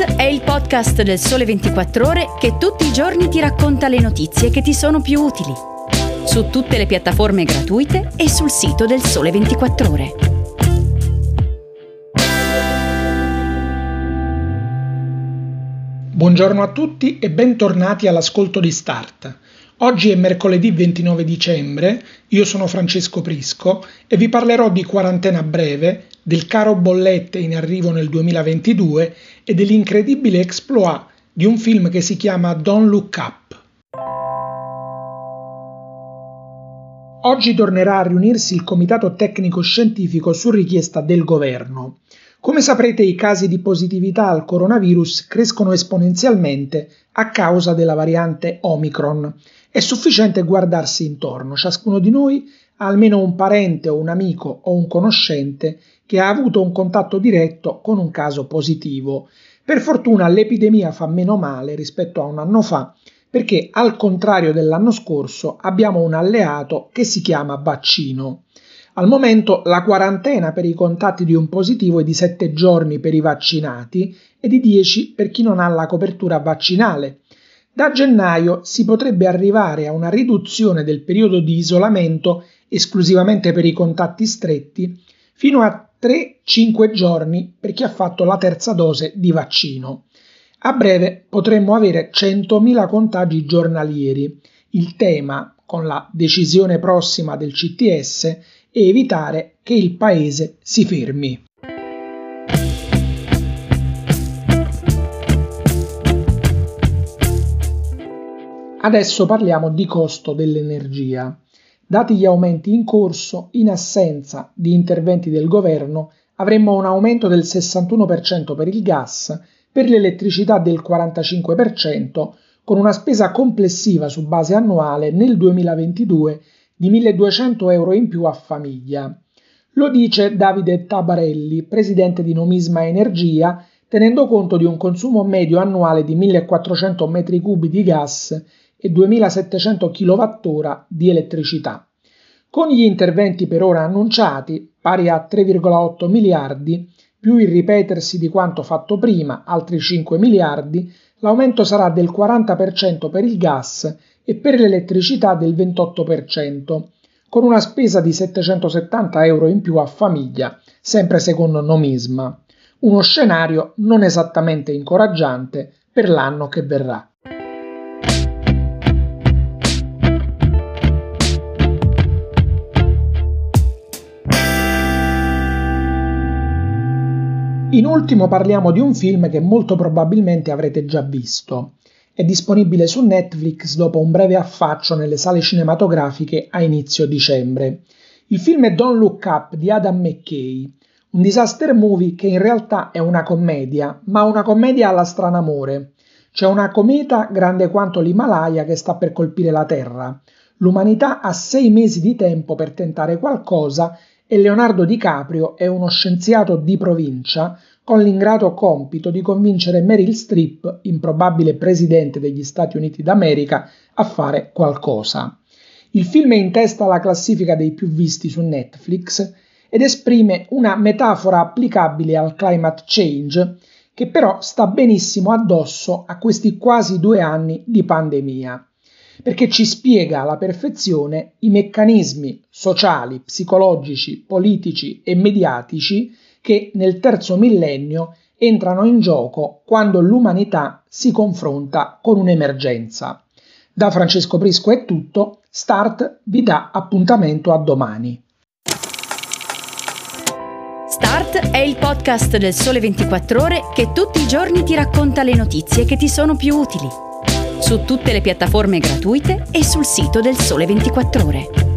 È il podcast del Sole 24 Ore che tutti i giorni ti racconta le notizie che ti sono più utili. Su tutte le piattaforme gratuite e sul sito del Sole 24 Ore. Buongiorno a tutti e bentornati all'ascolto di Start. Oggi è mercoledì 29 dicembre, io sono Francesco Prisco e vi parlerò di quarantena breve, del caro bollette in arrivo nel 2022 e dell'incredibile exploit di un film che si chiama Don't Look Up. Oggi tornerà a riunirsi il Comitato Tecnico Scientifico su richiesta del governo. Come saprete i casi di positività al coronavirus crescono esponenzialmente a causa della variante Omicron è sufficiente guardarsi intorno, ciascuno di noi ha almeno un parente o un amico o un conoscente che ha avuto un contatto diretto con un caso positivo. Per fortuna l'epidemia fa meno male rispetto a un anno fa perché al contrario dell'anno scorso abbiamo un alleato che si chiama vaccino. Al momento la quarantena per i contatti di un positivo è di 7 giorni per i vaccinati e di 10 per chi non ha la copertura vaccinale da gennaio si potrebbe arrivare a una riduzione del periodo di isolamento esclusivamente per i contatti stretti fino a 3-5 giorni per chi ha fatto la terza dose di vaccino. A breve potremmo avere 100.000 contagi giornalieri. Il tema, con la decisione prossima del CTS, è evitare che il paese si fermi. Adesso parliamo di costo dell'energia. Dati gli aumenti in corso, in assenza di interventi del governo, avremmo un aumento del 61% per il gas, per l'elettricità del 45%, con una spesa complessiva su base annuale nel 2022 di 1200 euro in più a famiglia. Lo dice Davide Tabarelli, presidente di Nomisma Energia, tenendo conto di un consumo medio annuale di 1400 m3 di gas e 2700 kWh di elettricità. Con gli interventi per ora annunciati, pari a 3,8 miliardi, più il ripetersi di quanto fatto prima, altri 5 miliardi, l'aumento sarà del 40% per il gas e per l'elettricità del 28%, con una spesa di 770 euro in più a famiglia, sempre secondo Nomisma. Uno scenario non esattamente incoraggiante per l'anno che verrà. In ultimo parliamo di un film che molto probabilmente avrete già visto. È disponibile su Netflix dopo un breve affaccio nelle sale cinematografiche a inizio dicembre. Il film è Don't Look Up di Adam McKay, un disaster movie che in realtà è una commedia, ma una commedia alla stranamore. C'è una cometa grande quanto l'Himalaya che sta per colpire la Terra. L'umanità ha sei mesi di tempo per tentare qualcosa e Leonardo DiCaprio è uno scienziato di provincia con l'ingrato compito di convincere Meryl Streep, improbabile presidente degli Stati Uniti d'America, a fare qualcosa. Il film è in testa alla classifica dei più visti su Netflix ed esprime una metafora applicabile al climate change che però sta benissimo addosso a questi quasi due anni di pandemia perché ci spiega alla perfezione i meccanismi sociali, psicologici, politici e mediatici che nel terzo millennio entrano in gioco quando l'umanità si confronta con un'emergenza. Da Francesco Prisco è tutto, Start vi dà appuntamento a domani. Start è il podcast del Sole 24 ore che tutti i giorni ti racconta le notizie che ti sono più utili su tutte le piattaforme gratuite e sul sito del Sole 24 Ore.